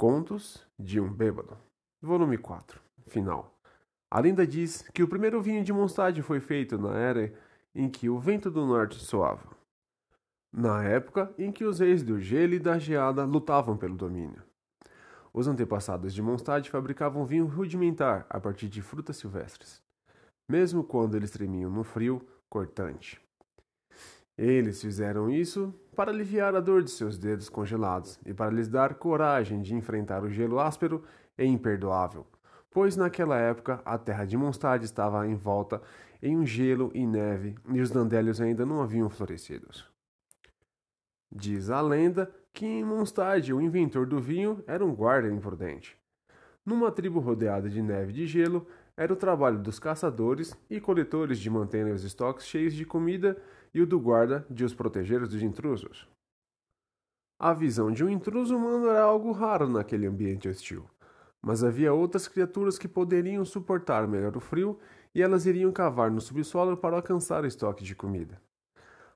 Contos de um Bêbado, volume 4, final. A lenda diz que o primeiro vinho de Mondstadt foi feito na era em que o vento do norte soava. Na época em que os reis do gelo e da geada lutavam pelo domínio. Os antepassados de Mondstadt fabricavam vinho rudimentar a partir de frutas silvestres, mesmo quando eles tremiam no frio cortante. Eles fizeram isso para aliviar a dor de seus dedos congelados e para lhes dar coragem de enfrentar o gelo áspero e imperdoável, pois naquela época a terra de Mondstadt estava envolta em um gelo e neve e os dandelions ainda não haviam florescido. Diz a lenda que em Mondstadt o inventor do vinho era um guarda imprudente. Numa tribo rodeada de neve e de gelo, era o trabalho dos caçadores e coletores de manterem os estoques cheios de comida e o do guarda de os proteger dos intrusos. A visão de um intruso humano era algo raro naquele ambiente hostil, mas havia outras criaturas que poderiam suportar melhor o frio e elas iriam cavar no subsolo para alcançar o estoque de comida.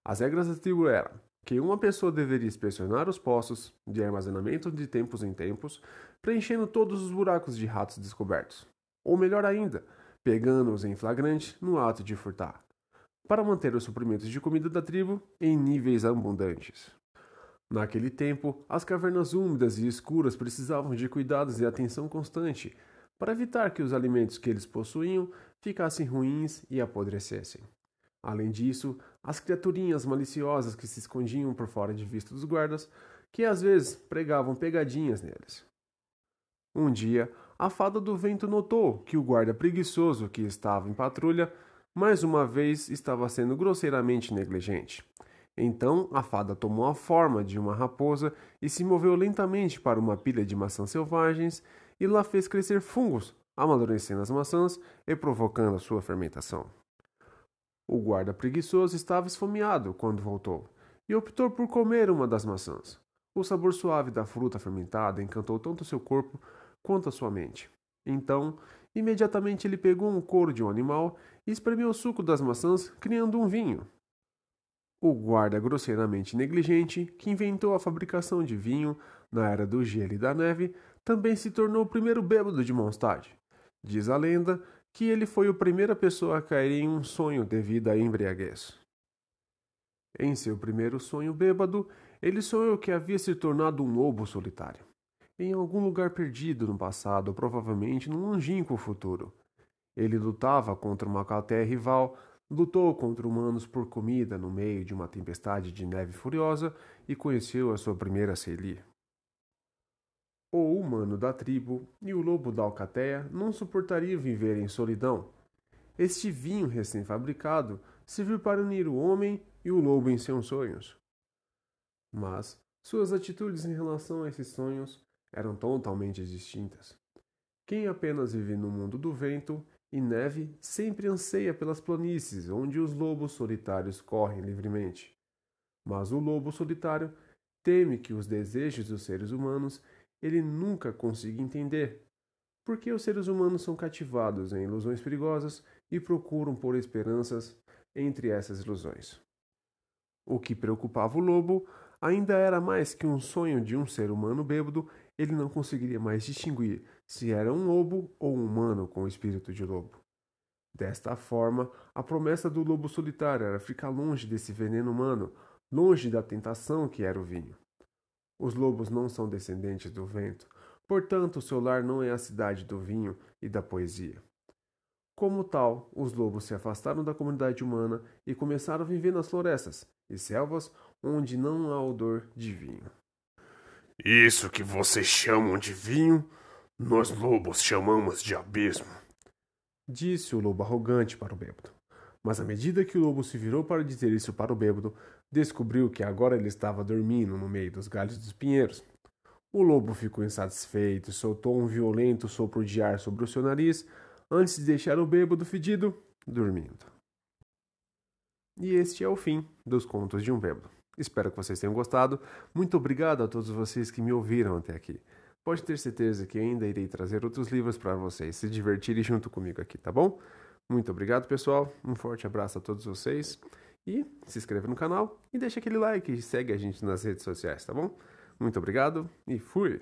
As regras da tribo eram que uma pessoa deveria inspecionar os poços de armazenamento de tempos em tempos, preenchendo todos os buracos de ratos descobertos, ou melhor ainda, pegando-os em flagrante no ato de furtar para manter os suprimentos de comida da tribo em níveis abundantes. Naquele tempo, as cavernas úmidas e escuras precisavam de cuidados e atenção constante para evitar que os alimentos que eles possuíam ficassem ruins e apodrecessem. Além disso, as criaturinhas maliciosas que se escondiam por fora de vista dos guardas, que às vezes pregavam pegadinhas neles. Um dia, a fada do vento notou que o guarda preguiçoso que estava em patrulha mais uma vez estava sendo grosseiramente negligente. Então a fada tomou a forma de uma raposa e se moveu lentamente para uma pilha de maçãs selvagens e lá fez crescer fungos, amadurecendo as maçãs e provocando a sua fermentação. O guarda preguiçoso estava esfomeado quando voltou e optou por comer uma das maçãs. O sabor suave da fruta fermentada encantou tanto seu corpo quanto a sua mente. Então, imediatamente ele pegou um couro de um animal e espremeu o suco das maçãs, criando um vinho. O guarda grosseiramente negligente, que inventou a fabricação de vinho na era do gelo e da neve, também se tornou o primeiro bêbado de Mondstadt. Diz a lenda que ele foi a primeira pessoa a cair em um sonho devido à embriaguez. Em seu primeiro sonho bêbado, ele sonhou que havia se tornado um lobo solitário, em algum lugar perdido no passado, provavelmente num longínquo futuro. Ele lutava contra uma alcateia rival, lutou contra humanos por comida no meio de uma tempestade de neve furiosa e conheceu a sua primeira Celie. O humano da tribo e o lobo da alcateia não suportariam viver em solidão. Este vinho recém-fabricado serviu para unir o homem e o lobo em seus sonhos. Mas suas atitudes em relação a esses sonhos eram totalmente distintas. Quem apenas vive no mundo do vento e neve sempre anseia pelas planícies onde os lobos solitários correm livremente. Mas o lobo solitário teme que os desejos dos seres humanos ele nunca consiga entender, porque os seres humanos são cativados em ilusões perigosas e procuram por esperanças entre essas ilusões. O que preocupava o lobo ainda era mais que um sonho de um ser humano bêbado ele não conseguiria mais distinguir se era um lobo ou um humano com espírito de lobo. Desta forma, a promessa do lobo solitário era ficar longe desse veneno humano, longe da tentação que era o vinho. Os lobos não são descendentes do vento, portanto, seu lar não é a cidade do vinho e da poesia. Como tal, os lobos se afastaram da comunidade humana e começaram a viver nas florestas e selvas onde não há odor de vinho. Isso que vocês chamam de vinho, nós lobos chamamos de abismo. Disse o lobo arrogante para o bêbado. Mas à medida que o lobo se virou para dizer isso para o bêbado, descobriu que agora ele estava dormindo no meio dos galhos dos pinheiros. O lobo ficou insatisfeito e soltou um violento sopro de ar sobre o seu nariz antes de deixar o bêbado fedido dormindo. E este é o fim dos contos de um bêbado. Espero que vocês tenham gostado. Muito obrigado a todos vocês que me ouviram até aqui. Pode ter certeza que ainda irei trazer outros livros para vocês se divertirem junto comigo aqui, tá bom? Muito obrigado, pessoal. Um forte abraço a todos vocês. E se inscreva no canal e deixa aquele like e segue a gente nas redes sociais, tá bom? Muito obrigado e fui!